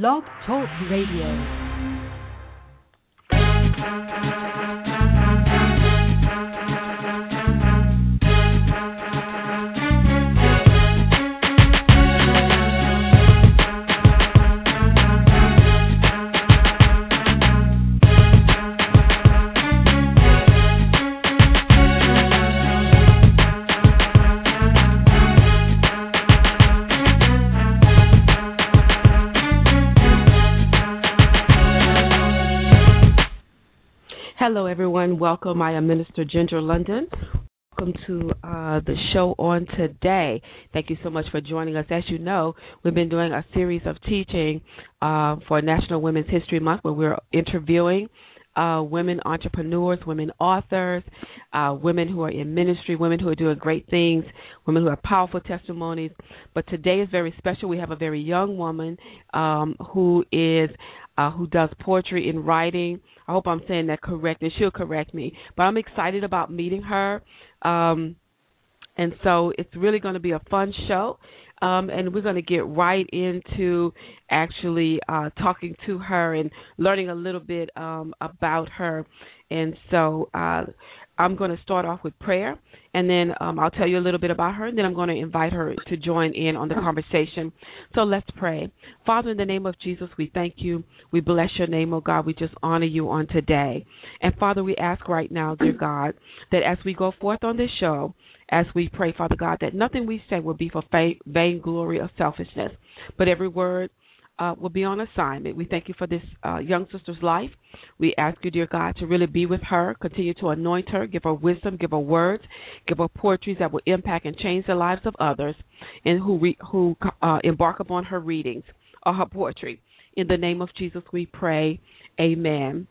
Blog Talk Radio. Hello, everyone. Welcome. I am Minister Ginger London. Welcome to uh, the show on today. Thank you so much for joining us. As you know, we've been doing a series of teaching uh, for National Women's History Month where we're interviewing uh, women entrepreneurs, women authors, uh, women who are in ministry, women who are doing great things, women who have powerful testimonies. But today is very special. We have a very young woman um, who is uh, who does poetry and writing. I hope I'm saying that correct, and she'll correct me. But I'm excited about meeting her. Um, and so it's really going to be a fun show. Um, and we're going to get right into actually uh, talking to her and learning a little bit um, about her. And so uh, I'm going to start off with prayer, and then um, I'll tell you a little bit about her, and then I'm going to invite her to join in on the conversation. So let's pray. Father, in the name of Jesus, we thank you. We bless your name, oh God. We just honor you on today. And Father, we ask right now, dear God, that as we go forth on this show, as we pray, Father God, that nothing we say will be for vain glory or selfishness, but every word uh, will be on assignment. We thank you for this uh, young sister's life. We ask you, dear God, to really be with her, continue to anoint her, give her wisdom, give her words, give her poetries that will impact and change the lives of others, and who re- who uh, embark upon her readings or her poetry. In the name of Jesus, we pray. Amen.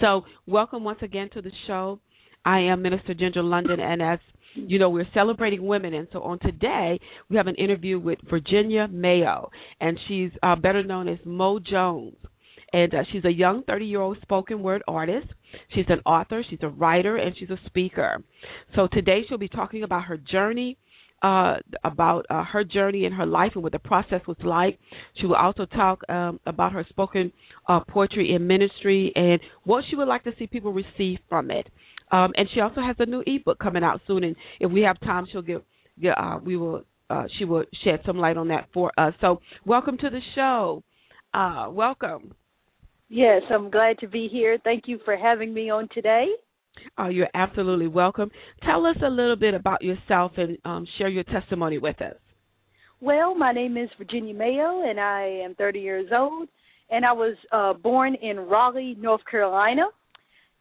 So, welcome once again to the show. I am Minister Ginger London, and as you know, we're celebrating women, and so on today we have an interview with Virginia Mayo, and she's uh, better known as Mo Jones. And uh, she's a young 30 year old spoken word artist. She's an author, she's a writer, and she's a speaker. So today she'll be talking about her journey, uh, about uh, her journey in her life and what the process was like. She will also talk um, about her spoken uh, poetry in ministry and what she would like to see people receive from it. Um, and she also has a new ebook coming out soon. And if we have time, she'll give. Uh, we will. Uh, she will shed some light on that for us. So, welcome to the show. Uh, welcome. Yes, I'm glad to be here. Thank you for having me on today. Oh, you're absolutely welcome. Tell us a little bit about yourself and um, share your testimony with us. Well, my name is Virginia Mayo, and I am 30 years old, and I was uh, born in Raleigh, North Carolina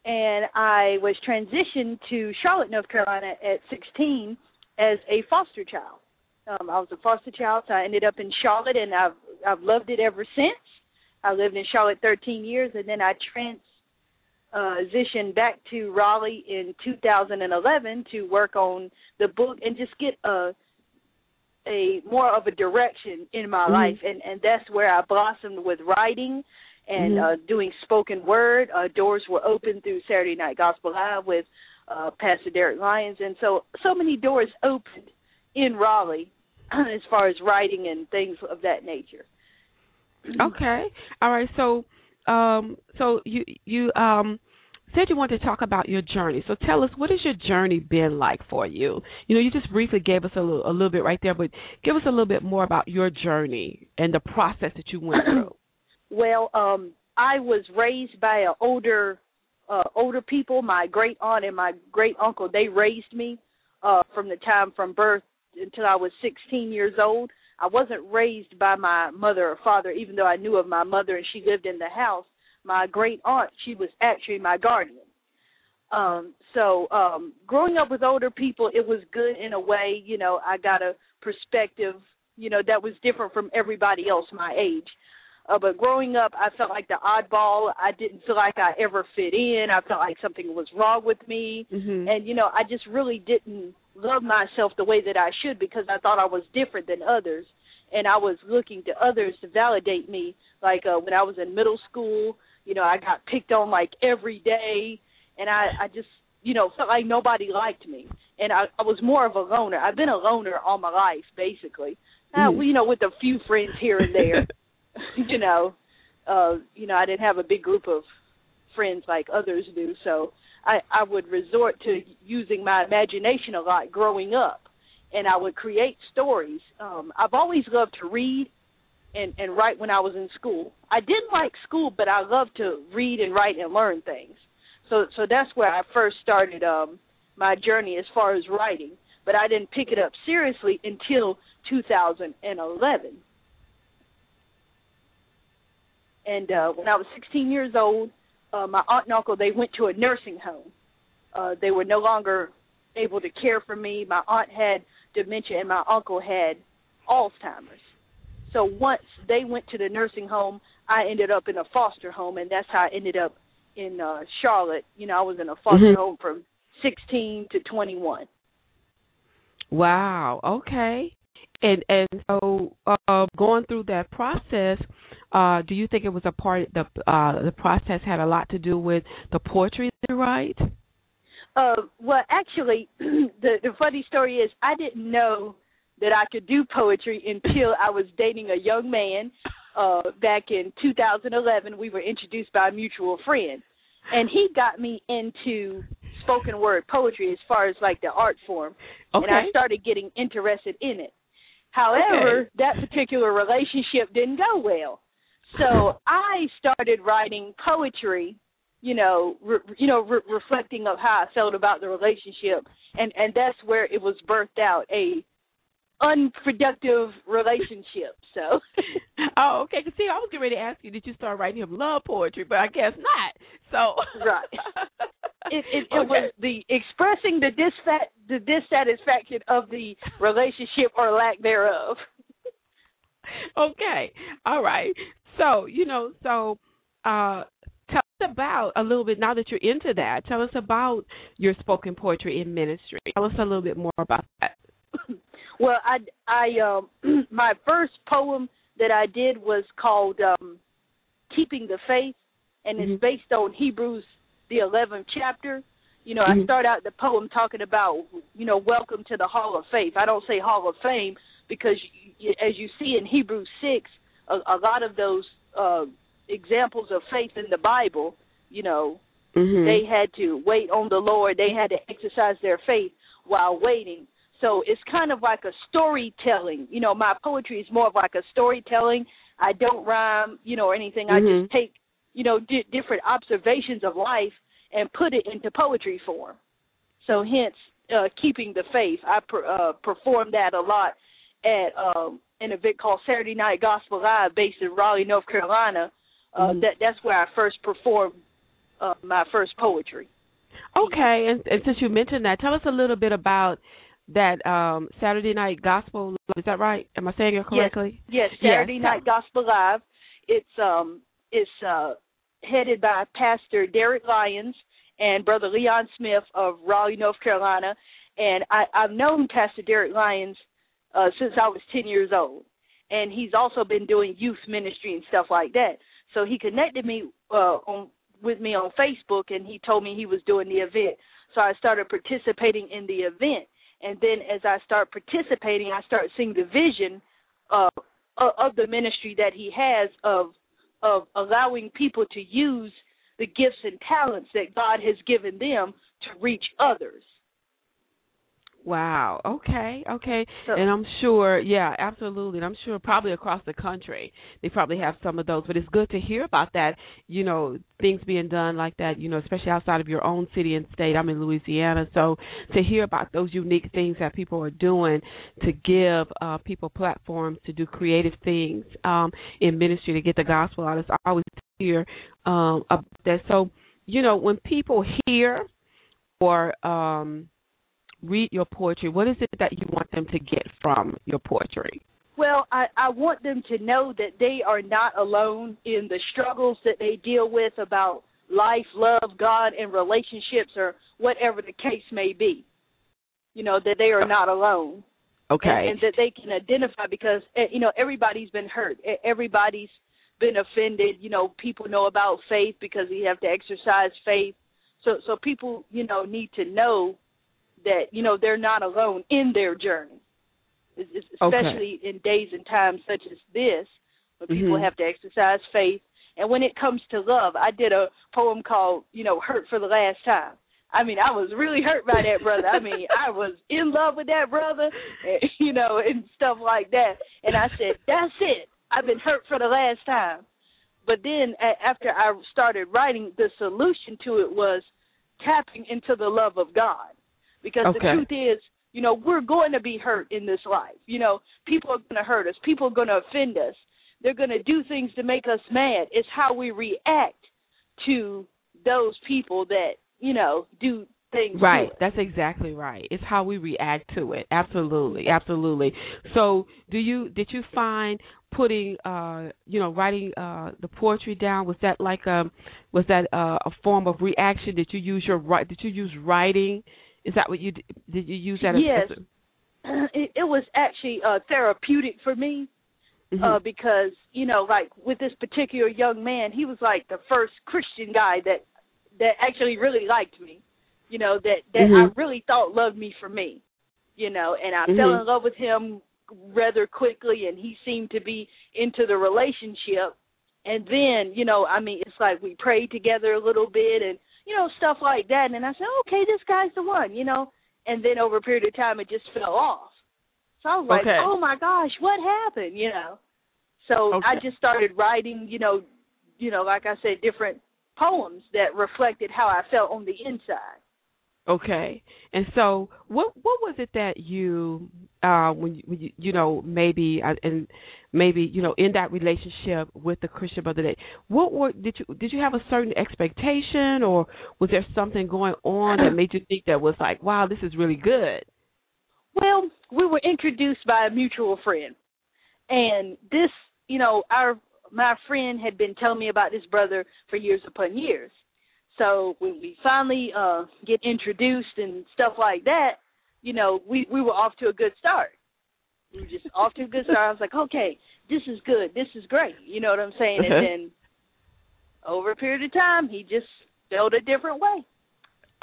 and I was transitioned to Charlotte, North Carolina at 16 as a foster child. Um, I was a foster child, so I ended up in Charlotte, and I've I've loved it ever since. I lived in Charlotte 13 years, and then I transitioned back to Raleigh in 2011 to work on the book and just get a a more of a direction in my mm-hmm. life, and and that's where I blossomed with writing and mm-hmm. uh, doing spoken word. Uh, doors were open through Saturday Night Gospel Live with uh, Pastor Derek Lyons, and so so many doors opened in Raleigh as far as writing and things of that nature. Okay, all right. So, um, so you you um said you wanted to talk about your journey. So tell us what has your journey been like for you? You know, you just briefly gave us a little a little bit right there, but give us a little bit more about your journey and the process that you went through. Well, um, I was raised by a older uh older people, my great aunt and my great uncle, they raised me uh from the time from birth until I was 16 years old. I wasn't raised by my mother or father even though I knew of my mother and she lived in the house. My great aunt, she was actually my guardian. Um so um growing up with older people, it was good in a way, you know, I got a perspective, you know, that was different from everybody else my age uh, but growing up, I felt like the oddball. I didn't feel like I ever fit in. I felt like something was wrong with me, mm-hmm. and you know, I just really didn't love myself the way that I should because I thought I was different than others, and I was looking to others to validate me. Like uh, when I was in middle school, you know, I got picked on like every day, and I, I just, you know, felt like nobody liked me, and I, I was more of a loner. I've been a loner all my life, basically. Mm. Uh, you know, with a few friends here and there. you know, uh, you know, I didn't have a big group of friends like others do, so I I would resort to using my imagination a lot growing up, and I would create stories. Um, I've always loved to read and and write when I was in school. I didn't like school, but I loved to read and write and learn things. So so that's where I first started um my journey as far as writing, but I didn't pick it up seriously until 2011. And uh when I was 16 years old, uh my aunt and uncle they went to a nursing home. Uh they were no longer able to care for me. My aunt had dementia and my uncle had Alzheimer's. So once they went to the nursing home, I ended up in a foster home, and that's how I ended up in uh Charlotte. You know, I was in a foster Mhm. home from 16 to 21. Wow. Okay. And and so uh, going through that process, uh, do you think it was a part the uh, the process had a lot to do with the poetry that you write? Uh, well, actually, the the funny story is I didn't know that I could do poetry until I was dating a young man. Uh, back in 2011, we were introduced by a mutual friend, and he got me into spoken word poetry as far as like the art form, Okay. and I started getting interested in it. However, Okay. that particular relationship didn't go well, so I started writing poetry you know, re, you know, re- reflecting of how I felt about the relationship, and and that's where it was birthed out a unproductive relationship. So, oh, okay. Cause See, I was getting ready to ask you, did you start writing him love poetry? But I guess not. So Right. it it, it Okay. was the expressing the disfat the dissatisfaction of the relationship or lack thereof. okay. All right. So, you know, so uh tell us about a little bit now that you're into that. Tell us about your spoken poetry in ministry. Tell us a little bit more about that. Well, I I um my first poem that I did was called um Keeping the Faith and Mhm. it's based on Hebrews the 11th chapter. You know, I Mhm. start out the poem talking about, you know, welcome to the Hall of Faith. I don't say Hall of Fame because you, as you see in Hebrews 6, a, a lot of those uh examples of faith in the Bible, you know, Mhm. they had to wait on the Lord. They had to exercise their faith while waiting. So it's kind of like a storytelling. You know, my poetry is more of like a storytelling. I don't rhyme, you know, or anything. I Mhm. just take, you know, di- different observations of life and put it into poetry form. So hence, uh, keeping the faith. I per, uh, perform that a lot at um, an event called Saturday Night Gospel Live, based in Raleigh, North Carolina. Uh, Mhm. That that's where I first performed uh, my first poetry. Okay, and, and since you mentioned that, tell us a little bit about that um Saturday night gospel. Is that right? Am I saying it correctly? Yes, Yes, Saturday tell- Night Gospel Live. It's um it's uh headed by Pastor Derek Lyons and Brother Leon Smith of Raleigh, North Carolina. And I, I've known Pastor Derek Lyons uh since I was ten years old. And he's also been doing youth ministry and stuff like that. So he connected me uh on with me on Facebook and he told me he was doing the event. So I started participating in the event. And then as I start participating, I start seeing the vision uh, of the ministry that he has of of allowing people to use the gifts and talents that God has given them to reach others. Wow. Okay. Okay. So- and I'm sure, yeah, absolutely. And I'm sure probably across the country they probably have some of those. But it's good to hear about that. You know, things being done like that. You know, especially outside of your own city and state. I'm in Louisiana, so to hear about those unique things that people are doing to give uh, people platforms to do creative things um, in ministry to get the gospel out. It's always hear um, about that. So, you know, when people hear or um read your poetry, what is it that you want them to get from your poetry? Well, I, I want them to know that they are not alone in the struggles that they deal with about life, love, God, and relationships, or whatever the case may be. You know that they are not alone. Okay. and, and that they can identify because eh, you know everybody's been hurt E- everybody's been offended you know people know about faith because you have to exercise faith so so people you know need to know that you know they're not alone in their journey Es- es- Okay. especially in days and times such as this But people Mhm. have to exercise faith. And when it comes to love, I did a poem called, you know, Hurt for the Last Time. I mean, I was really hurt by that brother. I mean, I was in love with that brother, and, you know, and stuff like that. And I said, that's it. I've been hurt for the last time. But then after I started writing, the solution to it was tapping into the love of God. Because the truth is, you know, we're going to be hurt in this life. You know, people are going to hurt us. People are going to offend us. They're going to do things to make us mad. It's how we react to those people that, you know, do things Right, that's exactly right. It's how we react to it. Absolutely, absolutely. So, do you did you find putting uh you know writing uh the poetry down was that like um was that uh, a form of reaction? Did you use your? Did you use writing? Is that what you did? Did you use that? As, Yes. as a, it, it was actually uh therapeutic for me Mhm. uh because you know like with this particular young man he was like the first christian guy that that actually really liked me you know that that Mhm. i really thought loved me for me you know and i fell Mhm. in love with him rather quickly and he seemed to be into the relationship and then you know i mean it's like we prayed together a little bit and you know stuff like that and i said okay this guy's the one you know and then over a period of time it just fell off so I was like, Okay. oh my gosh, what happened? You know. So I just started writing, you know, you know, like I said, different poems that reflected how I felt on the inside. Okay. And so, what what was it that you uh when you, when you you know maybe uh, and maybe you know in that relationship with the Christian brother that what were did you did you have a certain expectation or was there something going on that made you think that was like wow this is really good? Well, we were introduced by a mutual friend, and this, you know, our my friend had been telling me about this brother for years upon years. So when we finally uh get introduced and stuff like that, you know, we we were off to a good start. We were just off to a good start. I was like, okay, this is good, this is great. You know what I'm saying? Uh-huh. And then over a period of time, he just felt a different way.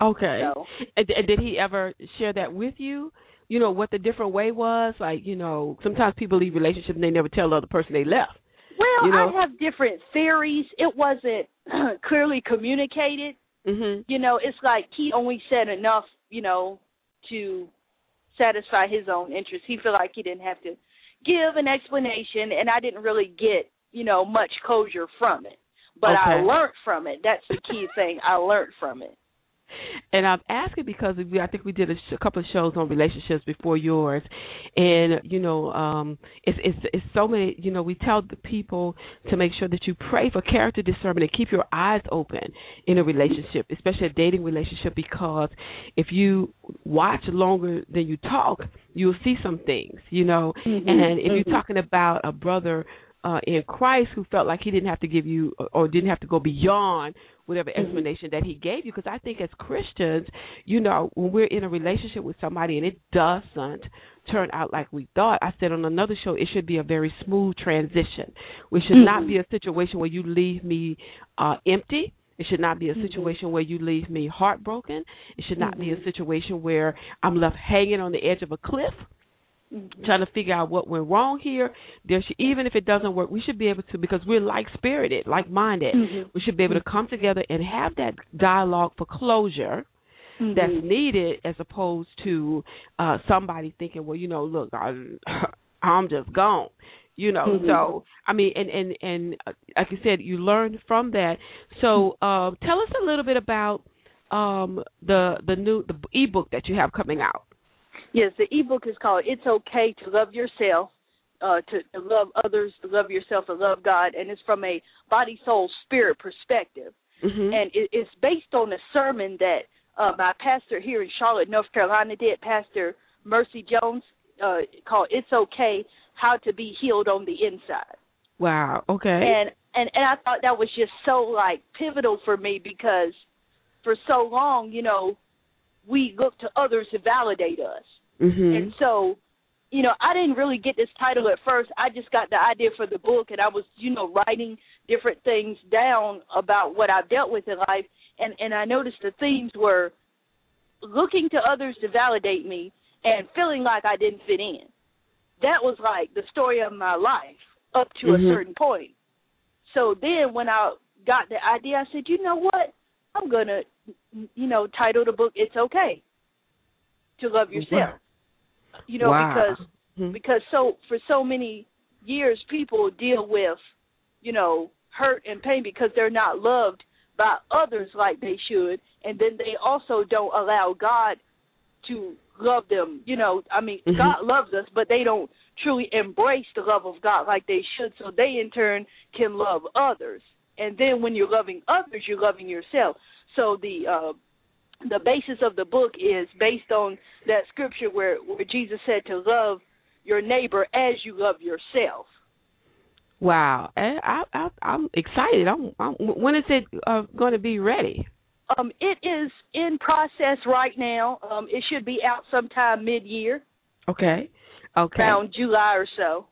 Okay. So And, and did he ever share that with you? You know what the different way was? Like you know sometimes people leave relationships and they never tell the other person they left. Well, You know? I have different theories. It wasn't clearly communicated. Mhm. You know, it's like he only said enough, you know, to satisfy his own interest. He felt like he didn't have to give an explanation, and I didn't really get, you know, much closure from it. But I learned from it. That's the key thing. I learned from it. And I'm asking because we, I think we did a, sh- a couple of shows on relationships before yours, and you know, um, it's it's it's so many. You know, we tell the people to make sure that you pray for character discernment and keep your eyes open in a relationship, especially a dating relationship, because if you watch longer than you talk, you'll see some things. You know, Mhm, and if mhm. you're talking about a brother uh, in Christ who felt like he didn't have to give you or didn't have to go beyond whatever Mm-hmm. explanation that he gave you, because I think as Christians, you know, when we're in a relationship with somebody and it doesn't turn out like we thought, I said on another show, it should be a very smooth transition. We should not Mhm. be a situation where you leave me uh, empty. It should not be a Mhm. situation where you leave me heartbroken. It should not be a Mhm. situation where I'm left hanging on the edge of a cliff Mhm. trying to figure out what went wrong here. There should, even if it doesn't work, we should be able to because we're like spirited, like minded. Mhm. We should be able to come together and have that dialogue for closure that's Mhm. needed, as opposed to uh somebody thinking, well, you know, look, I'm, I'm just gone. You know, Mhm. so I mean, and and and uh, like you said, you learned from that. So, uh, tell us a little bit about um the the new the ebook that you have coming out. Yes, the ebook is called "It's Okay to Love Yourself," uh, to, to love others, to love yourself, to love God, and it's from a body, soul, spirit perspective. hmm And it, it's based on a sermon that uh, my pastor here in Charlotte, North Carolina, did, Pastor Mercy Jones, uh, called "It's Okay: How to Be Healed on the Inside." Wow. Okay. And and and I thought that was just so like pivotal for me because for so long, you know, we look to others to validate us. mhm. And so, you know, I didn't really get this title at first. I just got the idea for the book, and I was, you know, writing different things down about what I've dealt with in life, and and I noticed the themes were looking to others to validate me and feeling like I didn't fit in. That was like the story of my life up to Mhm. a certain point. So then when I got the idea, I said, you know what? I'm gonna, you know, title the book "It's Okay to Love Yourself." You know, Wow. because Mhm. because so for so many years people deal with you know hurt and pain because they're not loved by others like they should and then they also don't allow god to love them you know i mean Mhm. god loves us but they don't truly embrace the love of god like they should so they in turn can love others and then when you're loving others you're loving yourself so the uh the basis of the book is based on that scripture where where jesus said to love your neighbor as you love yourself. Wow, Eh, I, I, I'm excited. I'm, I'm, when is it uh, going to be ready? Um, it is in process right now. Um, it should be out sometime mid-year, Okay, okay. around July or so.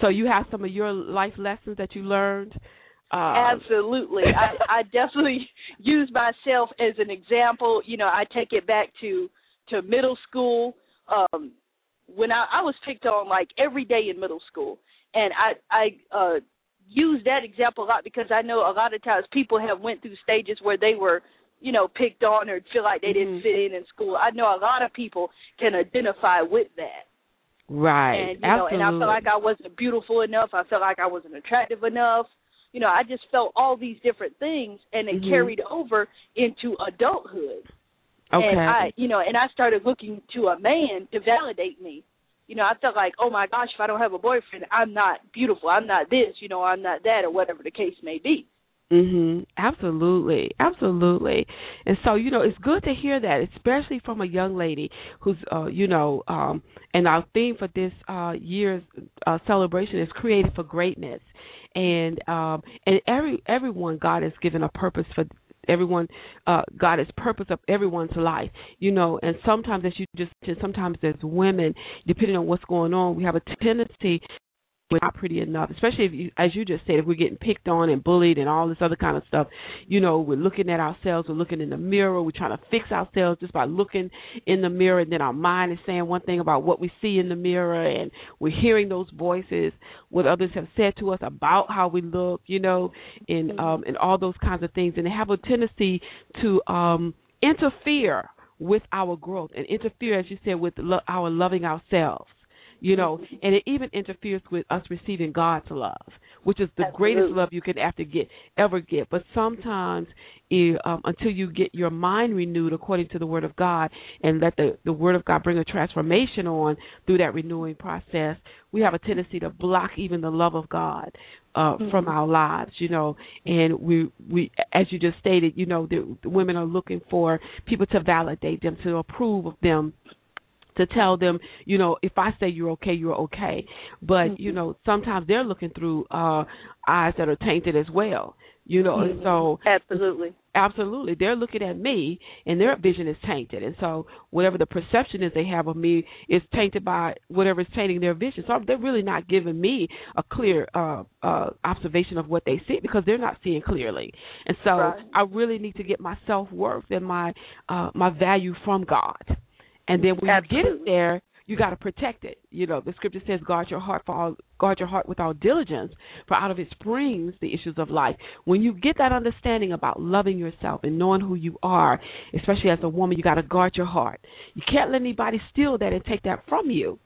So you have some of your life lessons that you learned. Uh, Absolutely, I, I definitely use myself as an example. You know, I take it back to to middle school. Um, when I, I was picked on like every day in middle school, and I I uh, use that example a lot because I know a lot of times people have went through stages where they were you know picked on or feel like they didn't fit in in school. I know a lot of people can identify with that. right. and you know, Absolutely. and I felt like I wasn't beautiful enough. I felt like I wasn't attractive enough. You know, I just felt all these different things, and it Mhm. carried over into adulthood. okay. And I, you know, and I started looking to a man to validate me. You know, I felt like, oh my gosh, if I don't have a boyfriend, I'm not beautiful. I'm not this. You know, I'm not that, or whatever the case may be. Mhm. Absolutely. Absolutely. And so, you know, it's good to hear that, especially from a young lady who's uh, you know, um and our theme for this uh year's uh celebration is created for greatness. And um and every everyone God has given a purpose for everyone uh God has purpose of everyone's life. You know, and sometimes as you just sometimes as women, depending on what's going on, we have a tendency we're not pretty enough, especially if you, as you just said, if we're getting picked on and bullied and all this other kind of stuff. You know, we're looking at ourselves, we're looking in the mirror, we're trying to fix ourselves just by looking in the mirror, and then our mind is saying one thing about what we see in the mirror, and we're hearing those voices, what others have said to us about how we look, you know, and um, and all those kinds of things, and they have a tendency to um, interfere with our growth and interfere, as you said, with lo- our loving ourselves you know, and it even interferes with us receiving God's love, which is the greatest love you can ever get, ever get. But sometimes, you, um, until you get your mind renewed according to the Word of God, and let the the Word of God bring a transformation on through that renewing process, we have a tendency to block even the love of God uh, from our lives, you know. And we we, as you just stated, you know, the, the women are looking for people to validate them, to approve of them to tell them, you know, if I say you're okay, you're okay. But, you know, sometimes they're looking through uh eyes that are tainted as well. You know, and so Absolutely. absolutely they're looking at me and their vision is tainted. And so whatever the perception is they have of me is tainted by whatever is tainting their vision. So they're really not giving me a clear uh uh observation of what they see because they're not seeing clearly. And so Right. I really need to get my self worth and my uh my value from God. And then when you get it there, you got to protect it. You know, the scripture says, "Guard your heart for all, guard your heart with all diligence, for out of it springs the issues of life." When you get that understanding about loving yourself and knowing who you are, especially as a woman, you got to guard your heart. You can't let anybody steal that and take that from you,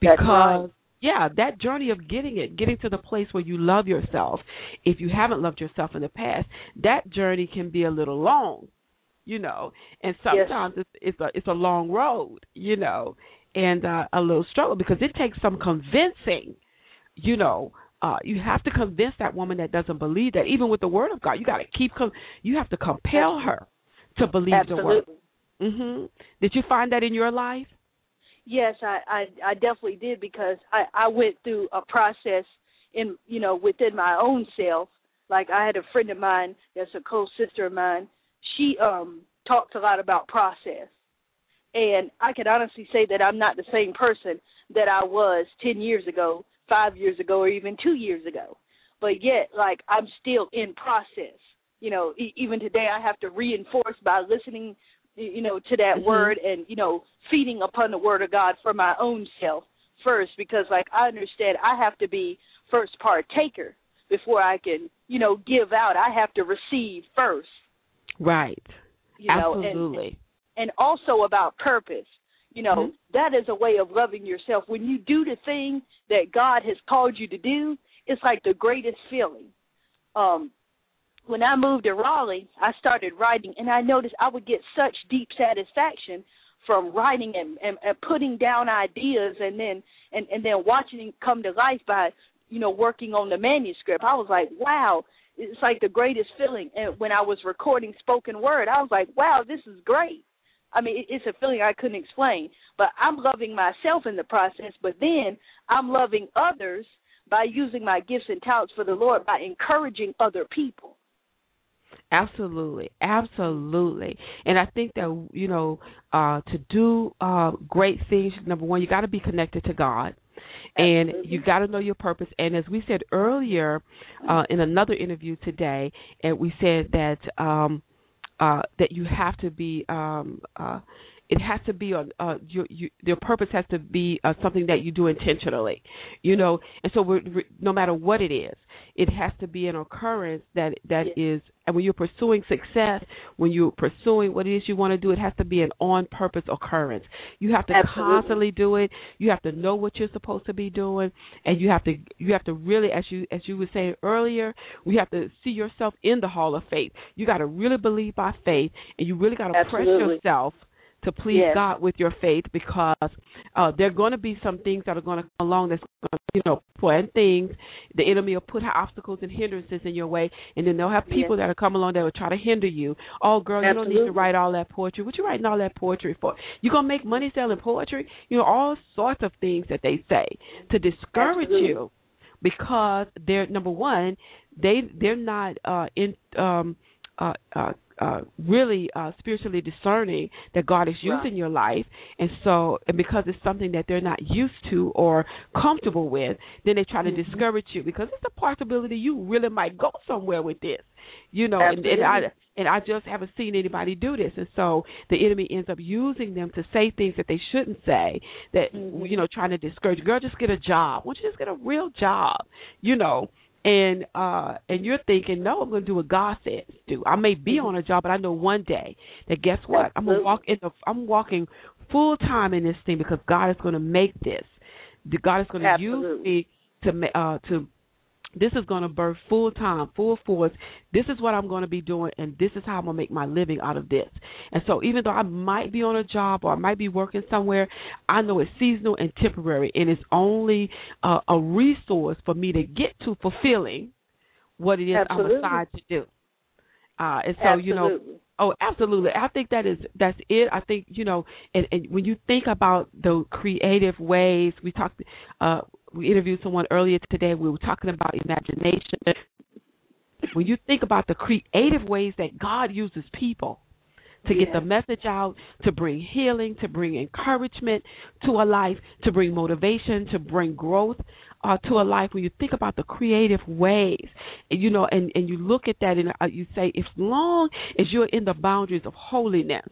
because right. yeah, that journey of getting it, getting to the place where you love yourself. If you haven't loved yourself in the past, that journey can be a little long you know and sometimes it's it's a it's a long road you know and uh, a little struggle because it takes some convincing you know uh you have to convince that woman that doesn't believe that even with the word of god you got to keep com- you have to compel her to believe the word Absolutely. mhm did you find that in your life Yes, I, I I definitely did because I I went through a process in you know within my own self. Like I had a friend of mine that's a close sister of mine. She um talked a lot about process, and I can honestly say that I'm not the same person that I was ten years ago, five years ago, or even two years ago. But yet, like I'm still in process. You know, e- even today I have to reinforce by listening you know to that Mhm. word and you know feeding upon the word of god for my own self first because like i understand i have to be first partaker before I can, you know, give out. I have to receive first. Right. You know, Absolutely. and and also about purpose. You know, Mhm. that is a way of loving yourself. When you do the thing that God has called you to do, it's like the greatest feeling. Um when I moved to Raleigh, I started writing and I noticed I would get such deep satisfaction from writing and, and, and putting down ideas and then and, and then watching it come to life by, you know, working on the manuscript. I was like, wow, it's like the greatest feeling. And when I was recording spoken word, I was like, wow, this is great. I mean, it's a feeling I couldn't explain. But I'm loving myself in the process, but then I'm loving others by using my gifts and talents for the Lord by encouraging other people. Absolutely, absolutely, and I think that you know uh, to do uh, great things. Number one, you got to be connected to God, and Absolutely. you got to know your purpose. And as we said earlier uh, in another interview today, and we said that um, uh, that you have to be. Um, uh, it has to be on uh, your, your your purpose has to be uh, something that you do intentionally, you know. And so, we're, we no matter what it is, it has to be an occurrence that that is. And when you're pursuing success, when you're pursuing what it is you want to do, it has to be an on purpose occurrence. You have to Absolutely. constantly do it. You have to know what you're supposed to be doing, and you have to you have to really, as you as you were saying earlier, we have to see yourself in the hall of faith. You got to really believe by faith, and you really got to press yourself to please Yes. God with your faith because uh, there are going to be some things that are going to come along that's going to, you know, put things. The enemy will put obstacles and hindrances in your way, and then they'll have people that will come along that will try to hinder you. Oh, girl, you don't need to write all that poetry. What you writing all that poetry for? You're gonna make money selling poetry? You know, all sorts of things that they say to discourage Absolutely. you because they're number one, they they're not uh in um uh uh uh, really uh, spiritually discerning that God is using Right. your life, and so and because it's something that they're not used to or comfortable with, then they try to Mhm. discourage you because it's a possibility you really might go somewhere with this, you know. And, and I Absolutely. and I just haven't seen anybody do this, and so the enemy ends up using them to say things that they shouldn't say. That Mhm. you know, trying to discourage. Girl, just get a job. Why don't you just get a real job? You know, and uh and you're thinking, no, I'm going to do what God says do. I may be on a job, but I know one day that guess what? I'm going to walk in the. I'm walking full time in this thing because God is going to make this. God is going to use me to uh to. This is going to birth full time, full force. This is what I'm going to be doing, and this is how I'm going to make my living out of this. And so, even though I might be on a job or I might be working somewhere, I know it's seasonal and temporary, and it's only uh, a resource for me to get to fulfilling what it is Absolutely. I'm assigned to do. Uh, and so, you know, Oh, absolutely. I think that is that's it. I think you know, and, and when you think about the creative ways we talked, uh, we interviewed someone earlier today. We were talking about imagination. When you think about the creative ways that God uses people to get the message out, to bring healing, to bring encouragement to a life, to bring motivation, to bring growth uh, to a life. When you think about the creative ways, and, you know, and and you look at that and uh, you say, as long as you're in the boundaries of holiness,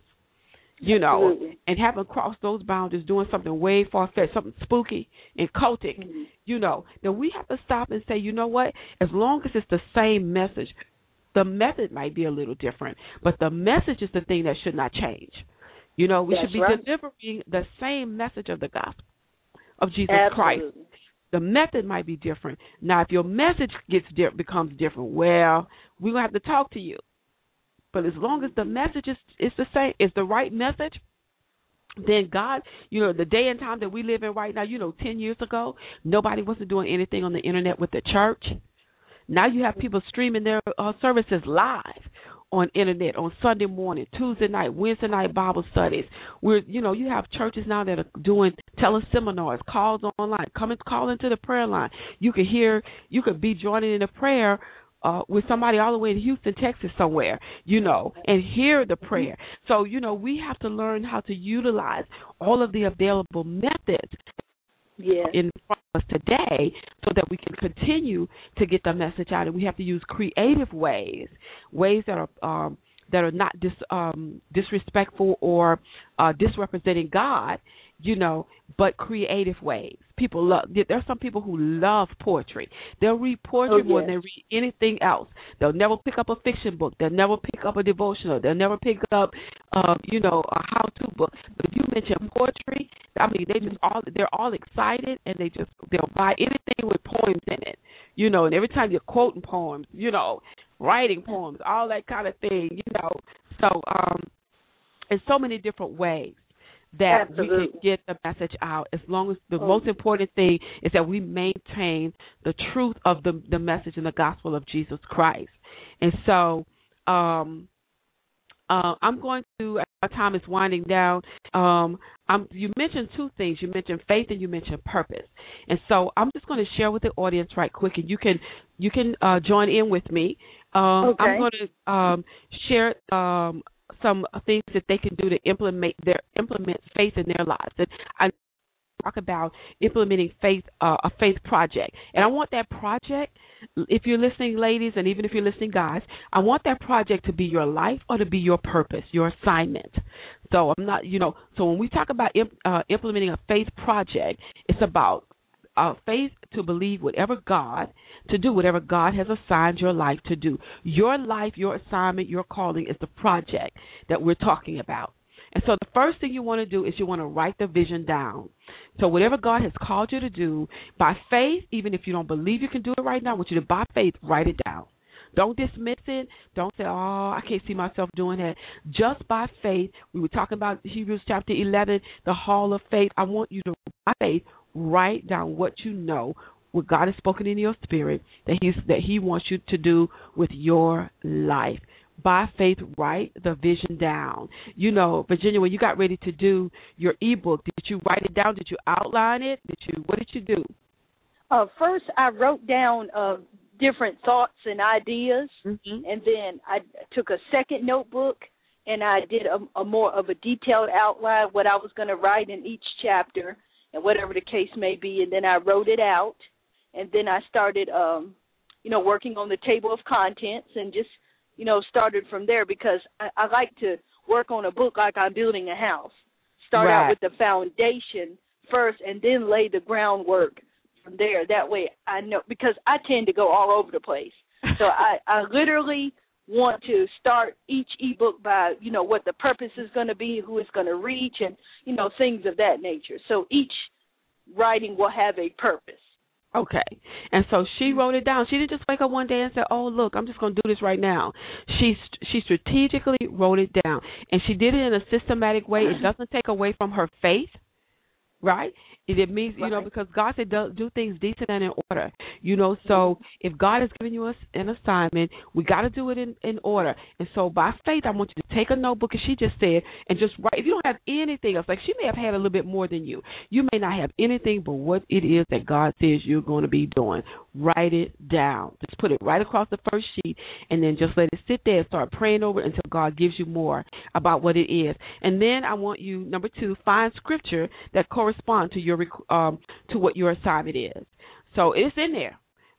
you know, Absolutely. and haven't crossed those boundaries, doing something way far fetched, something spooky and cultic, Mhm. you know, then we have to stop and say, you know what? As long as it's the same message, the method might be a little different, but the message is the thing that should not change. You know, we That's should be right. delivering the same message of the gospel of Jesus Christ. The method might be different. Now, if your message gets di- becomes different, well, we're gonna have to talk to you. But as long as the message is is the same, is the right message, then God, you know, the day and time that we live in right now, you know, ten years ago, nobody wasn't doing anything on the internet with the church. Now you have people streaming their uh, services live on internet on Sunday morning, Tuesday night, Wednesday night Bible studies. We're you know you have churches now that are doing teleseminars, calls online. Come and call into the prayer line. You could hear, you could be joining in a prayer. Uh, with somebody all the way in Houston, Texas, somewhere, you know, and hear the prayer. So, you know, we have to learn how to utilize all of the available methods in front of us today so that we can continue to get the message out. And we have to use creative ways ways that are um that are not dis um disrespectful or uh disrepresenting God you know, but creative ways. People love. There are some people who love poetry. They'll read poetry Oh, more than they read anything else. They'll never pick up a fiction book. They'll never pick up a devotional. They'll never pick up, uh, you know, a how-to book. But if you mention poetry, I mean, they just all they're all excited and they just they'll buy anything with poems in it, you know. And every time you're quoting poems, you know, writing poems, all that kind of thing, you know. So, um, in so many different ways that we can get the message out as long as the Oh. most important thing is that we maintain the truth of the the message and the gospel of Jesus Christ. And so um uh, I'm going to. Our time is winding down. Um, I'm, you mentioned two things. You mentioned faith and you mentioned purpose. And so I'm just going to share with the audience right quick, and you can you can uh, join in with me. Um, Okay. I'm going to um, share um, some things that they can do to implement their implement faith in their lives. And I talk about implementing faith uh, a faith project. And I want that project if you're listening ladies and even if you're listening guys, I want that project to be your life or to be your purpose, your assignment. So I'm not, you know, so when we talk about imp, uh, implementing a faith project, it's about uh, faith to believe whatever God, to do whatever God has assigned your life to do. Your life, your assignment, your calling is the project that we're talking about. And so the first thing you want to do is you want to write the vision down. So whatever God has called you to do, by faith, even if you don't believe you can do it right now, I want you to by faith write it down. Don't dismiss it. Don't say, "Oh, I can't see myself doing that." Just by faith, we were talking about Hebrews chapter 11, the hall of faith. I want you to by faith write down what you know, what God has spoken in your spirit that He's that He wants you to do with your life by faith write the vision down. You know, Virginia, when you got ready to do your ebook, did you write it down? Did you outline it? Did you what did you do? Uh, first, I wrote down uh, different thoughts and ideas, Mm-hmm. and then I took a second notebook and I did a, a more of a detailed outline what I was going to write in each chapter and whatever the case may be, and then I wrote it out, and then I started, um, you know, working on the table of contents and just, you know, started from there because I, I like to work on a book like I'm building a house. Start Right. out with the foundation first, and then lay the groundwork from there. That way, I know because I tend to go all over the place. So I, I literally want to start each ebook by you know what the purpose is going to be, who it's going to reach, and you know things of that nature. So each writing will have a purpose. Okay. And so she mm-hmm. wrote it down. She didn't just wake up one day and say, "Oh, look, I'm just going to do this right now." She she strategically wrote it down, and she did it in a systematic way. It mm-hmm. doesn't take away from her faith, right? It, means you know because God said do, do things decent and in order. You know, so mm-hmm. if God has given you us an assignment, we got to do it in in order. And so by faith, I want you to take a notebook, as she just said, and just write. If you don't have anything else, like she may have had a little bit more than you, you may not have anything but what it is that God says you're going to be doing. Write it down. Just put it right across the first sheet, and then just let it sit there and start praying over it until God gives you more about what it is. And then I want you number two find scripture that correspond to your rec- um to what your assignment is. So it's in there.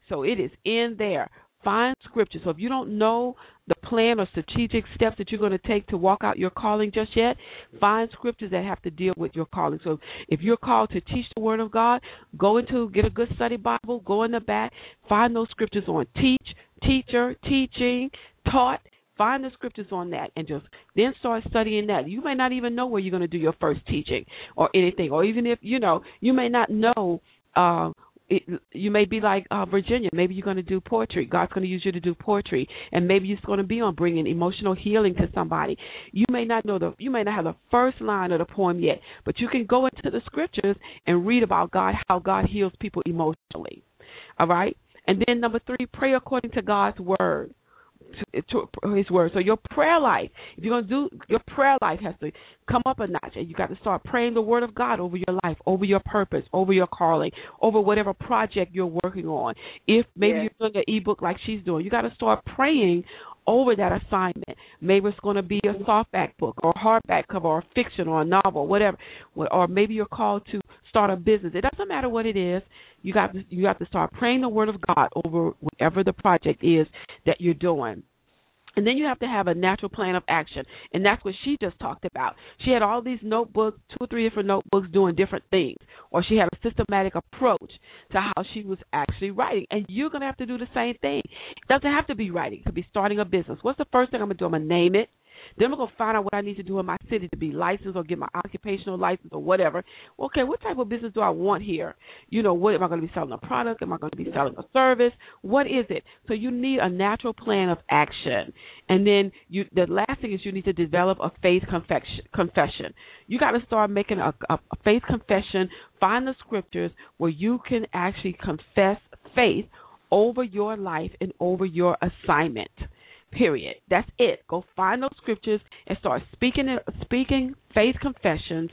So it is in there. Find scripture. So if you don't know the plan or strategic steps that you're going to take to walk out your calling just yet, find scriptures that have to deal with your calling. So if you're called to teach the word of God, go into get a good study Bible, go in the back, find those scriptures on teach, teacher, teaching, taught. Find the scriptures on that and just then start studying that. You may not even know where you're going to do your first teaching or anything, or even if you know, you may not know uh, it, you may be like uh, Virginia. Maybe you're going to do poetry. God's going to use you to do poetry, and maybe it's going to be on bringing emotional healing to somebody. You may not know the, you may not have the first line of the poem yet, but you can go into the scriptures and read about God, how God heals people emotionally. All right, and then number three, pray according to God's word to, to his word. So your prayer life, if you're gonna do your prayer life has to come up a notch and you got to start praying the word of God over your life, over your purpose, over your calling, over whatever project you're working on. If maybe Yeah. you're doing an ebook like she's doing, you got to start praying over that assignment. Maybe it's going to be a softback book or a hardback cover or fiction or a novel, whatever. Or maybe you're called to start a business. It doesn't matter what it is. You got to, you have to start praying the word of God over whatever the project is that you're doing. And then you have to have a natural plan of action. And that's what she just talked about. She had all these notebooks, two or three different notebooks doing different things. Or she had a systematic approach to how she was actually writing. And you're going to have to do the same thing. It doesn't have to be writing, it could be starting a business. What's the first thing I'm going to do? I'm going to name it. Then I'm going to find out what I need to do in my city to be licensed or get my occupational license or whatever. Okay, what type of business do I want here? You know, what am I going to be selling a product? Am I going to be selling a service? What is it? So you need a natural plan of action. And then you the last thing is you need to develop a faith confession. confession. You got to start making a, a, a faith confession. Find the scriptures where you can actually confess faith over your life and over your assignment. Period. That's it. Go find those scriptures and start speaking speaking faith confessions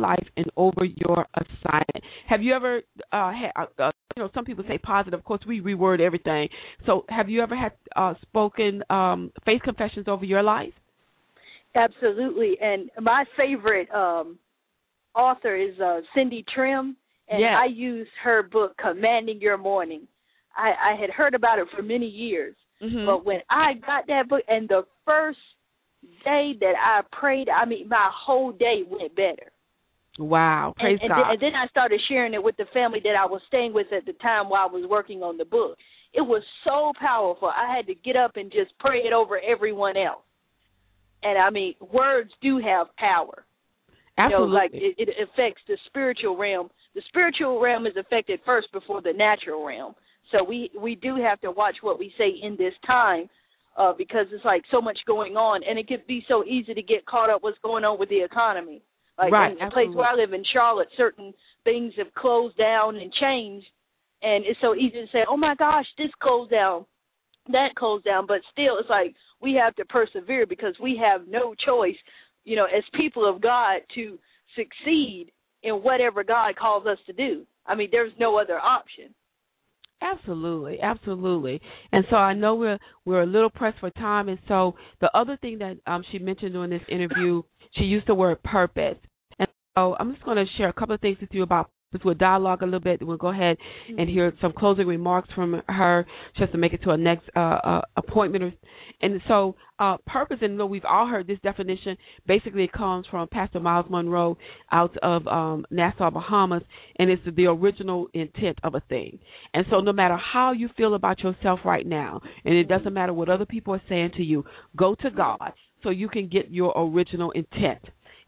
life and over your assignment. Have you ever uh, had uh, uh, you know some people say positive. Of course, we reword everything. So, have you ever had uh, spoken um, faith confessions over your life? Absolutely. And my favorite um, author is uh, Cindy Trimm, and yes. I use her book Commanding Your Morning. I, I had heard about it for many years, Mm-hmm. But when I got that book, and the first day that I prayed, I mean, my whole day went better. Wow, praise and, and God! Then, and then I started sharing it with the family that I was staying with at the time while I was working on the book. It was so powerful. I had to get up and just pray it over everyone else. And I mean, words do have power. Absolutely. You know, like it, it affects the spiritual realm. The spiritual realm is affected first before the natural realm. So we we do have to watch what we say in this time uh, because it's like so much going on, and it could be so easy to get caught up what's going on with the economy. Like right, in the place where I live in Charlotte, certain things have closed down and changed, and it's so easy to say, "Oh my gosh, this closed down, that closed down," but still, it's like we have to persevere because we have no choice, you know, as people of God to succeed in whatever God calls us to do. I mean, there's no other option. Absolutely, absolutely. And so I know we're we're a little pressed for time, and so the other thing that um, she mentioned during this interview, she used the word purpose. And so I'm just going to share a couple of things with you about this. We'll dialogue a little bit. We'll go ahead and hear some closing remarks from her, just to make it to a next uh, uh, appointment. And so, uh, purpose, and we've all heard this definition. Basically, it comes from Pastor Myles Munroe out of um, Nassau, Bahamas, and it's the original intent of a thing. And so, no matter how you feel about yourself right now, and it doesn't matter what other people are saying to you, go to God so you can get your original intent.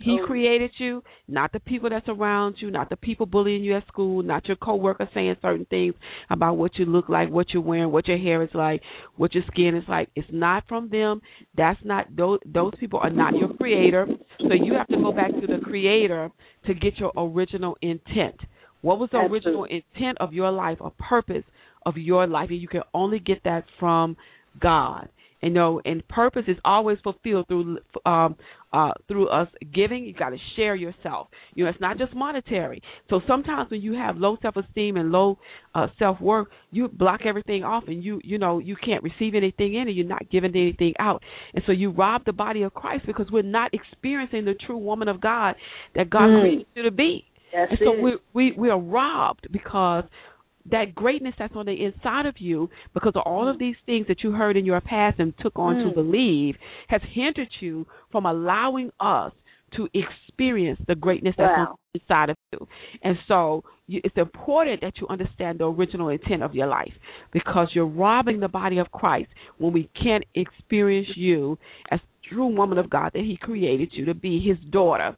He created you, not the people that's around you, not the people bullying you at school, not your coworkers saying certain things about what you look like, what you're wearing, what your hair is like, what your skin is like. It's not from them. That's not those those people are not your creator. So you have to go back to the creator to get your original intent. What was the original intent of your life, a purpose of your life, and you can only get that from God. You know, and purpose is always fulfilled through um uh through us giving. You got to share yourself. You know, it's not just monetary. So sometimes when you have low self esteem and low uh self worth, you block everything off, and you you know you can't receive anything in, and you're not giving anything out, and so you rob the body of Christ because we're not experiencing the true woman of God that God Mm. created you to be. That's and so it. we we we are robbed because that greatness that's on the inside of you because of all of these things that you heard in your past and took on to Mm. believe has hindered you from allowing us to experience the greatness that's Wow. on the inside of you. And so you, it's important that you understand the original intent of your life because you're robbing the body of Christ when we can't experience you as true woman of God that He created you to be His daughter.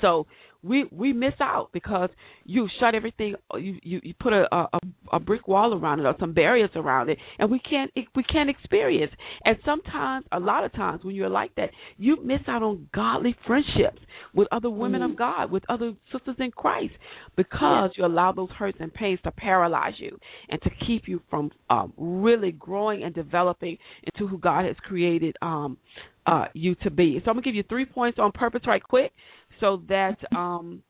So we we miss out because you shut everything you you, you put a, a a brick wall around it or some barriers around it and we can't we can't experience. And sometimes a lot of times when you're like that you miss out on godly friendships with other women of God with other sisters in Christ because you allow those hurts and pains to paralyze you and to keep you from um really growing and developing into who God has created um uh you to be. So I'm gonna give you three points on purpose right quick so that um,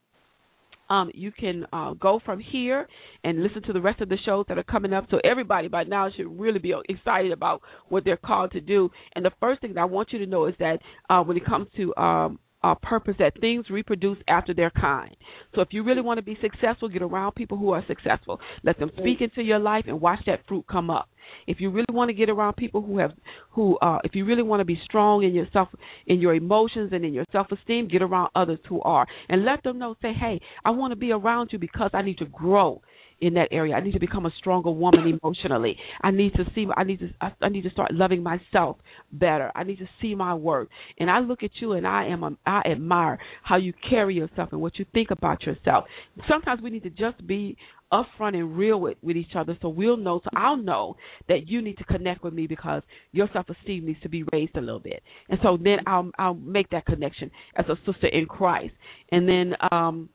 um, you can uh, go from here and listen to the rest of the shows that are coming up. So everybody by now should really be excited about what they're called to do. And the first thing that I want you to know is that uh, when it comes to um, uh, purpose that things reproduce after their kind. So if you really want to be successful, get around people who are successful. Let them speak into your life and watch that fruit come up. If you really want to get around people who have who uh if you really want to be strong in yourself in your emotions and in your self-esteem, get around others who are and let them know say, "Hey, I want to be around you because I need to grow." In that area. I need to become a stronger woman emotionally. I need to see. I need to. I need to start loving myself better. I need to see my work. And I look at you, and I am. I admire how you carry yourself and what you think about yourself. Sometimes we need to just be upfront and real with, with each other so we'll know so I'll know that you need to connect with me because your self esteem needs to be raised a little bit. And so then I'll I'll make that connection as a sister in Christ. And then um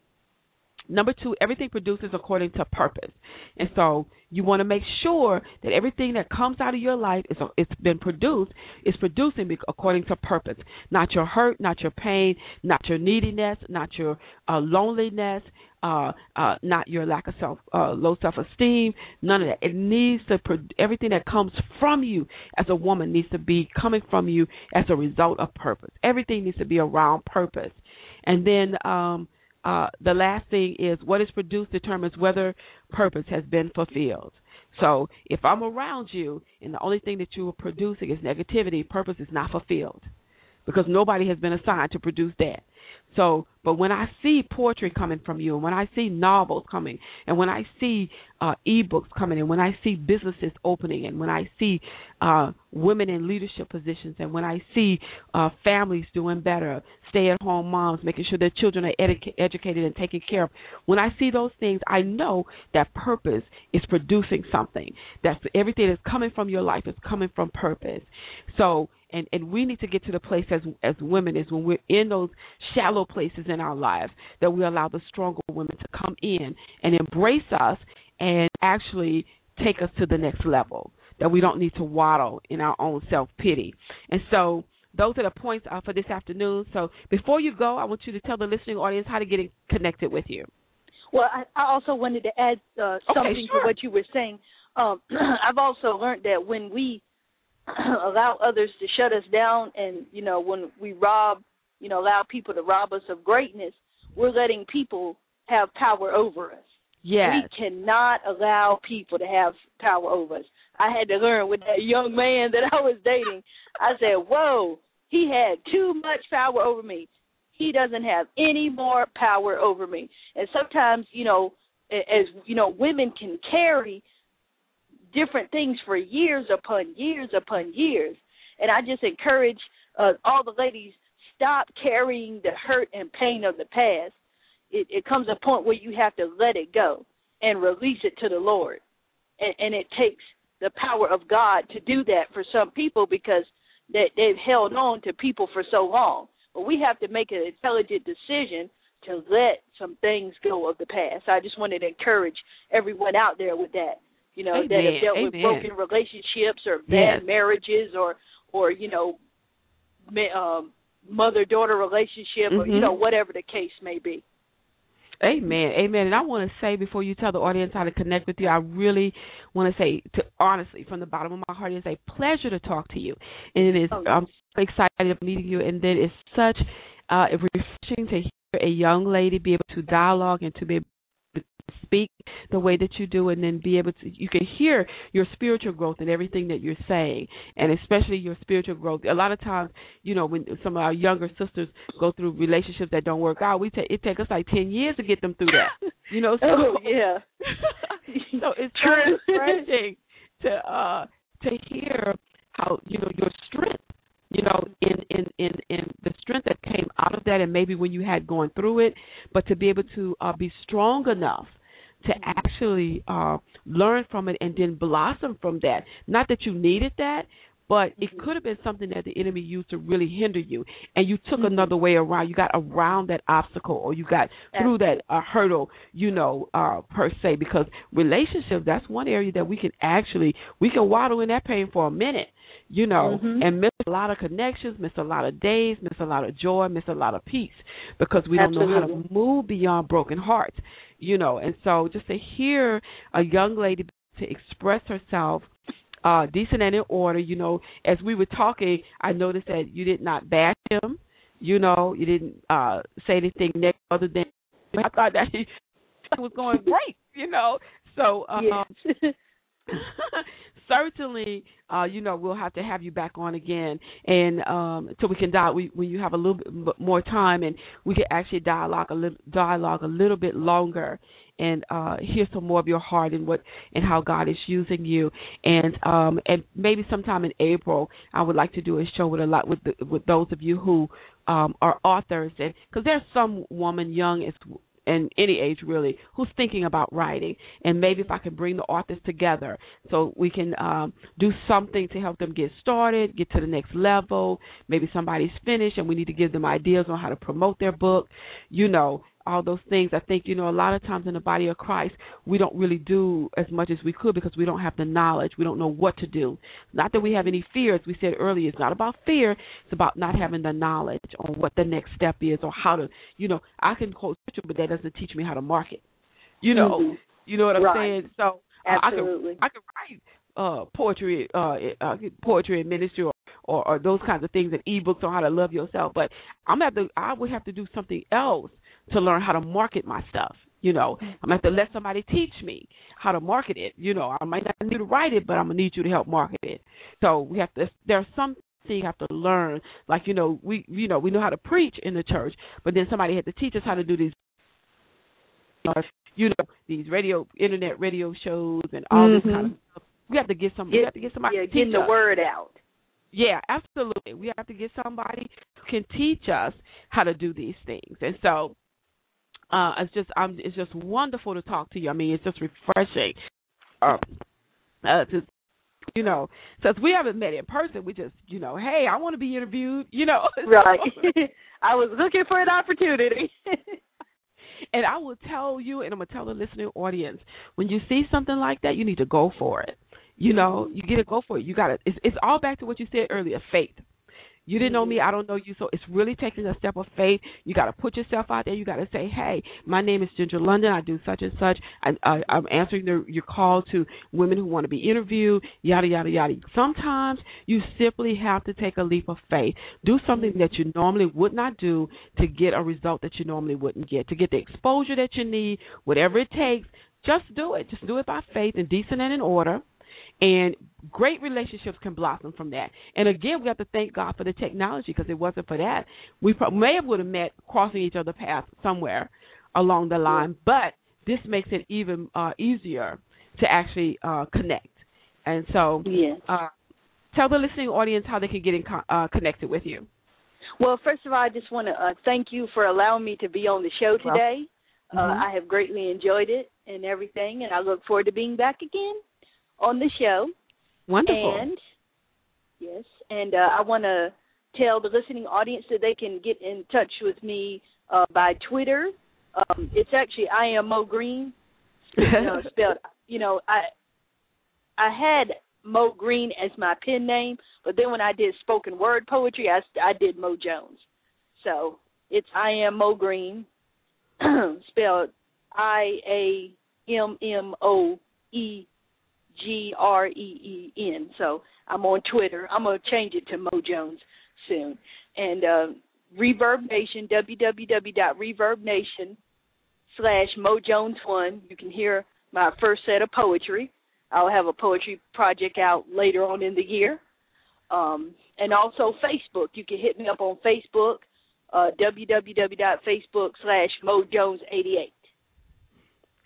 Number two, everything produces according to purpose. And so you want to make sure that everything that comes out of your life is it's been produced is producing according to purpose. Not your hurt, not your pain, not your neediness, not your uh, loneliness, uh, uh, not your lack of self, uh, low self esteem, none of that. It needs to pro- everything that comes from you as a woman needs to be coming from you as a result of purpose. Everything needs to be around purpose, and then um, uh, the last thing is what is produced determines whether purpose has been fulfilled. So if I'm around you and the only thing that you are producing is negativity, purpose is not fulfilled because nobody has been assigned to produce that. So, but when I see poetry coming from you, and when I see novels coming, and when I see uh, ebooks coming, and when I see businesses opening, and when I see uh, women in leadership positions, and when I see uh, families doing better, stay-at-home moms making sure their children are edu- educated and taken care of, when I see those things, I know that purpose is producing something. That everything that's coming from your life is coming from purpose. So and and we need to get to the place as as women is when we're in those shallow places in our lives that we allow the stronger women to come in and embrace us and actually take us to the next level that we don't need to waddle in our own self pity and so those are the points uh, for this afternoon. So before you go, I want you to tell the listening audience how to get connected with you. Well, I, I also wanted to add uh, something okay, sure. to what you were saying. Um, I've also learned that when we allow others to shut us down. And you know when we rob you know allow people to rob us of greatness we're letting people have power over us. Yes. we cannot allow people to have power over us. I had to learn with that young man that i was dating. I said whoa he had too much power over me. He doesn't have any more power over me. And sometimes you know as you know women can carry different things for years upon years upon years. And I just encourage uh, all the ladies stop carrying the hurt and pain of the past. It, it comes a point where you have to let it go and release it to the Lord. And, and it takes the power of God to do that for some people because that they've held on to people for so long. But we have to make an intelligent decision to let some things go of the past. I just wanted to encourage everyone out there with that you know, Amen. that have dealt Amen. with broken relationships or bad yes. marriages or or you know, um, mother daughter relationship mm-hmm. or you know whatever the case may be. Amen, amen. And I want to say before you tell the audience how to connect with you, I really want to say, to honestly, from the bottom of my heart, it's a pleasure to talk to you, and it is. Oh, I'm so excited of meeting you, and then it's such uh, refreshing to hear a young lady be able to dialogue and to be able speak the way that you do and then be able to you can hear your spiritual growth in everything that you're saying. And especially your spiritual growth. A lot of times you know when some of our younger sisters go through relationships that don't work out we take it takes us like 10 years to get them through that. You know so oh, yeah. so it's refreshing to uh to hear how you know your strength you know, in in in in the strength that came out of that, and maybe when you had gone through it, but to be able to uh, be strong enough to actually uh, learn from it and then blossom from that. Not that you needed that, but it could have been something that the enemy used to really hinder you, and you took mm-hmm. another way around. You got around that obstacle, or you got through that uh, hurdle, you know, uh, per se. Because relationships, that's one area that we can actually we can waddle in that pain for a minute, you know, mm-hmm. and miss a lot of connections, miss a lot of days, miss a lot of joy, miss a lot of peace because we don't know how to move beyond broken hearts, you know. And so just to hear a young lady to express herself uh decent and in order, you know, as we were talking, I noticed that you did not bash him You know, you didn't uh say anything negative other than I thought that he was going great. You know, so um, yes. certainly, uh, you know, we'll have to have you back on again, and um, so we can dial we, when you have a little bit more time, and we can actually dialogue a little dialogue a little bit longer, and uh, hear some more of your heart and what and how God is using you, and um, and maybe sometime in April, I would like to do a show with a lot with the, with those of you who um, are authors, and because there's some woman young as and any age really who's thinking about writing. And maybe if i can bring the authors together so we can um, do something to help them get started get to the next level. Maybe somebody's finished and we need to give them ideas on how to promote their book. You know all those things. I think, you know, a lot of times in the body of Christ, we don't really do as much as we could because we don't have the knowledge. We don't know what to do. Not that we have any fear, as we said earlier. It's not about fear. It's about not having the knowledge on what the next step is or how to, you know, I can quote scripture, but that doesn't teach me how to market. You know, mm-hmm. you know what I'm right. saying? So uh, Absolutely. I can, I can write uh poetry uh, uh poetry and ministry or, or or those kinds of things and ebooks on how to love yourself but i'm have to i would have to do something else to learn how to market my stuff. You know, I'm gonna have to let somebody teach me how to market it. You know, I might not need to write it, but I'm gonna need you to help market it. So we have to. There's some things you have to learn. Like you know, we you know we know how to preach in the church, but then somebody had to teach us how to do these. You know, these radio, internet radio shows, and all mm-hmm. this kind of stuff. We have to get some. Get, we have to get somebody. Yeah, getting teach the us. word out. Yeah, absolutely. We have to get somebody who can teach us how to do these things. And so uh, it's just um, it's just wonderful to talk to you. I mean, it's just refreshing. Um, uh, to you know, since we haven't met in person, we just you know, hey, I want to be interviewed. You know, right? I was looking for an opportunity. and I will tell you, and I'm gonna tell the listening audience, when you see something like that, you need to go for it. You know, you get to go for it. You got to. It's, it's all back to what you said earlier, faith. You didn't know me, mm-hmm. I don't know you. So it's really taking a step of faith. You got to put yourself out there. You got to say, "Hey, my name is Ginger London. I do such and such. I, I, I'm answering the, your call to women who want to be interviewed. Yada yada yada." Sometimes you simply have to take a leap of faith. Do something that you normally would not do to get a result that you normally wouldn't get. To get the exposure that you need, whatever it takes, just do it. Just do it by faith and decent and in order and great relationships can blossom from that. And again, we have to thank God for the technology because it wasn't for that, we pro- may have would have met crossing each other's path somewhere along the line. But this makes it even uh, easier to actually uh, connect. And so, yes. uh, tell the listening audience how they can get in co- uh, connected with you. Well, first of all, I just want to uh, thank you for allowing me to be on the show today. Well, mm-hmm. uh, I have greatly enjoyed it and everything, and I look forward to being back again on the show. Wonderful. And yes, and uh, I want to tell the listening audience that they can get in touch with me uh, by Twitter. Um, it's actually I am Mo Green. You know, spelled. You know, I I had Mo Green as my pen name, but then when I did spoken word poetry, I I did Mo Jones. So it's I am Mo Green, spelled I A M M O E G R E E N. So I'm on Twitter. I'm gonna change it to Mo Jones soon. And uh, Reverb Nation, www.reverbnation slash Mo Jones one. You can hear my first set of poetry. I'll have a poetry project out later on in the year. Um, and also Facebook. You can hit me up on Facebook, uh, www.facebook slash Mo Jones 88.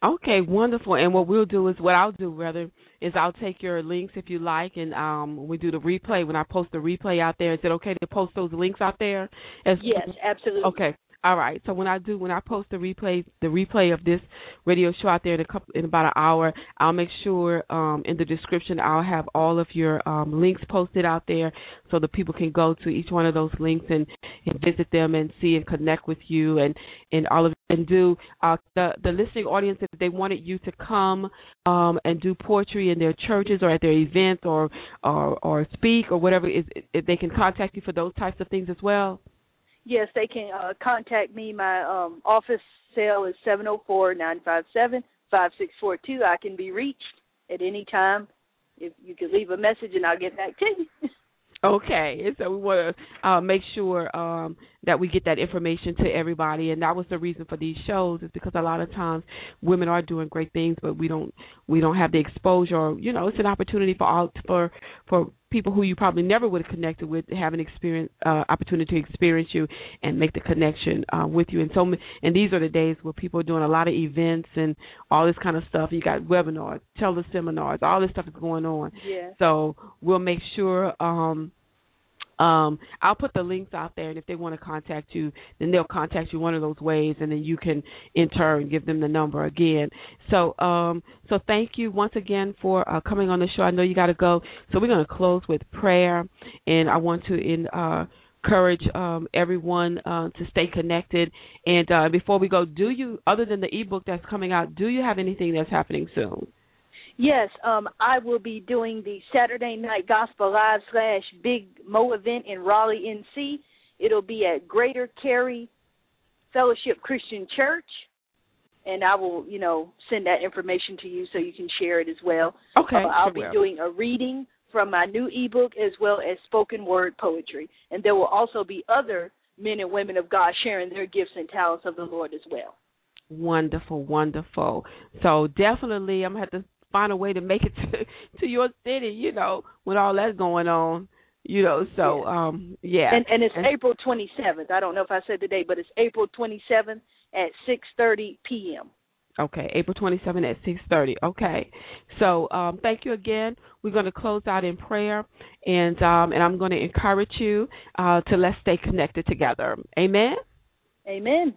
Okay, wonderful. And what we'll do is what I'll do rather is I'll take your links if you like, and um, we do the replay. When I post the replay out there, is it okay to post those links out there? As, yes, absolutely. Okay. All right. So when I do, when I post the replay, the replay of this radio show out there in a couple, in about an hour, I'll make sure um, in the description I'll have all of your um, links posted out there, so that people can go to each one of those links and, and visit them and see and connect with you and and all of and do uh, the the listening audience if they wanted you to come um, and do poetry in their churches or at their events or or or speak or whatever is if they can contact you for those types of things as well. Yes, they can uh, contact me. My um, office cell is seven zero oh four nine five seven five six four two. I can be reached at any time. If you could leave a message, and I'll get back to you. Okay, so we want to uh, make sure um, that we get that information to everybody, and that was the reason for these shows is because a lot of times women are doing great things, but we don't we don't have the exposure. you know, it's an opportunity for all for for people who you probably never would have connected with have an experience uh, opportunity to experience you and make the connection uh, with you. And so, and these are the days where people are doing a lot of events and all this kind of stuff. You got webinars, teleseminars, all this stuff is going on. Yeah. So we'll make sure. um um, I'll put the links out there, and if they want to contact you, then they'll contact you one of those ways, and then you can in turn give them the number again. So, um, so thank you once again for uh, coming on the show. I know you got to go, so we're going to close with prayer, and I want to in. Uh, encourage um, everyone uh, to stay connected. And uh, before we go, do you, other than the ebook that's coming out, do you have anything that's happening soon? Yes, um, I will be doing the Saturday Night Gospel Live slash Big Mo event in Raleigh, NC. It'll be at Greater Cary Fellowship Christian Church, and I will, you know, send that information to you so you can share it as well. Okay. Uh, I'll be doing a reading from my new ebook as well as spoken word poetry, and there will also be other men and women of God sharing their gifts and talents of the Lord as well. Wonderful, wonderful. So definitely, I'm gonna have to find a way to make it to to your city, you know, with all that's going on. You know, so yeah. um yeah. And and it's and, April twenty seventh. I don't know if I said the date, but it's April twenty seventh at six thirty PM. Okay, April 27th at 6:30. Okay, so um, thank you again. We're going to close out in prayer, and um, and I'm going to encourage you uh, to let's stay connected together. Amen. Amen.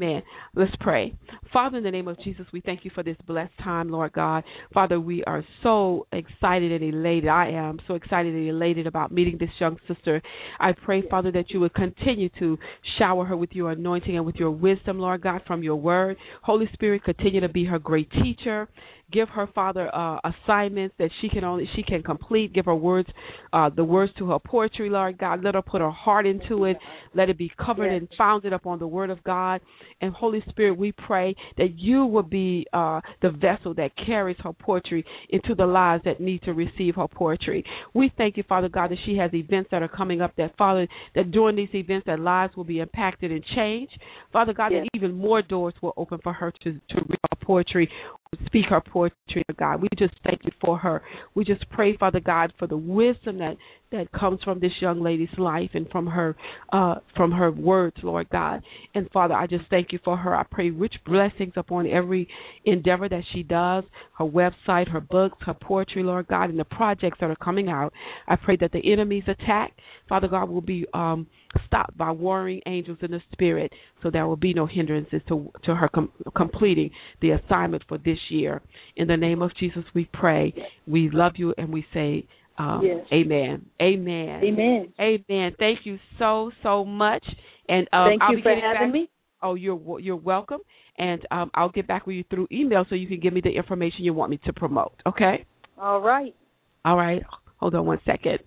Amen. Let's pray. Father, in the name of Jesus, we thank you for this blessed time, Lord God. Father, we are so excited and elated. I am so excited and elated about meeting this young sister. I pray, Father, that you would continue to shower her with your anointing and with your wisdom, Lord God, from your word. Holy Spirit, continue to be her great teacher give her father uh, assignments that she can only she can complete give her words uh, the words to her poetry lord god. Let her put her heart into it. Let it be covered yes. and founded upon the word of god. And holy spirit we pray that you will be uh, the vessel that carries her poetry into the lives that need to receive her poetry. We thank you father god that she has events that are coming up that father that during these events that lives will be impacted and changed. Father god yes. that even more doors will open for her to to read her poetry speak her poetry, to God. We just thank you for her. We just pray, Father God, for the wisdom that that comes from this young lady's life and from her uh, from her words, Lord God. And Father, I just thank you for her. I pray rich blessings upon every endeavor that she does, her website, her books, her poetry, Lord God, and the projects that are coming out. I pray that the enemy's attack, Father God, will be um, stopped by warring angels in the spirit, so there will be no hindrances to to her com- completing the assignment for this year. In the name of Jesus, we pray. We love you and we say. Um, yes. Amen. Amen. Amen. Amen. Thank you so so much. And um, thank I'll you be for having back. me. Oh, you're you're welcome. And um, I'll get back with you through email so you can give me the information you want me to promote. Okay. All right. All right. Hold on one second.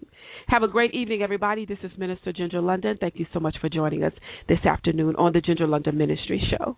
Have a great evening, everybody. This is Minister Ginger London. Thank you so much for joining us this afternoon on the Ginger London Ministry Show.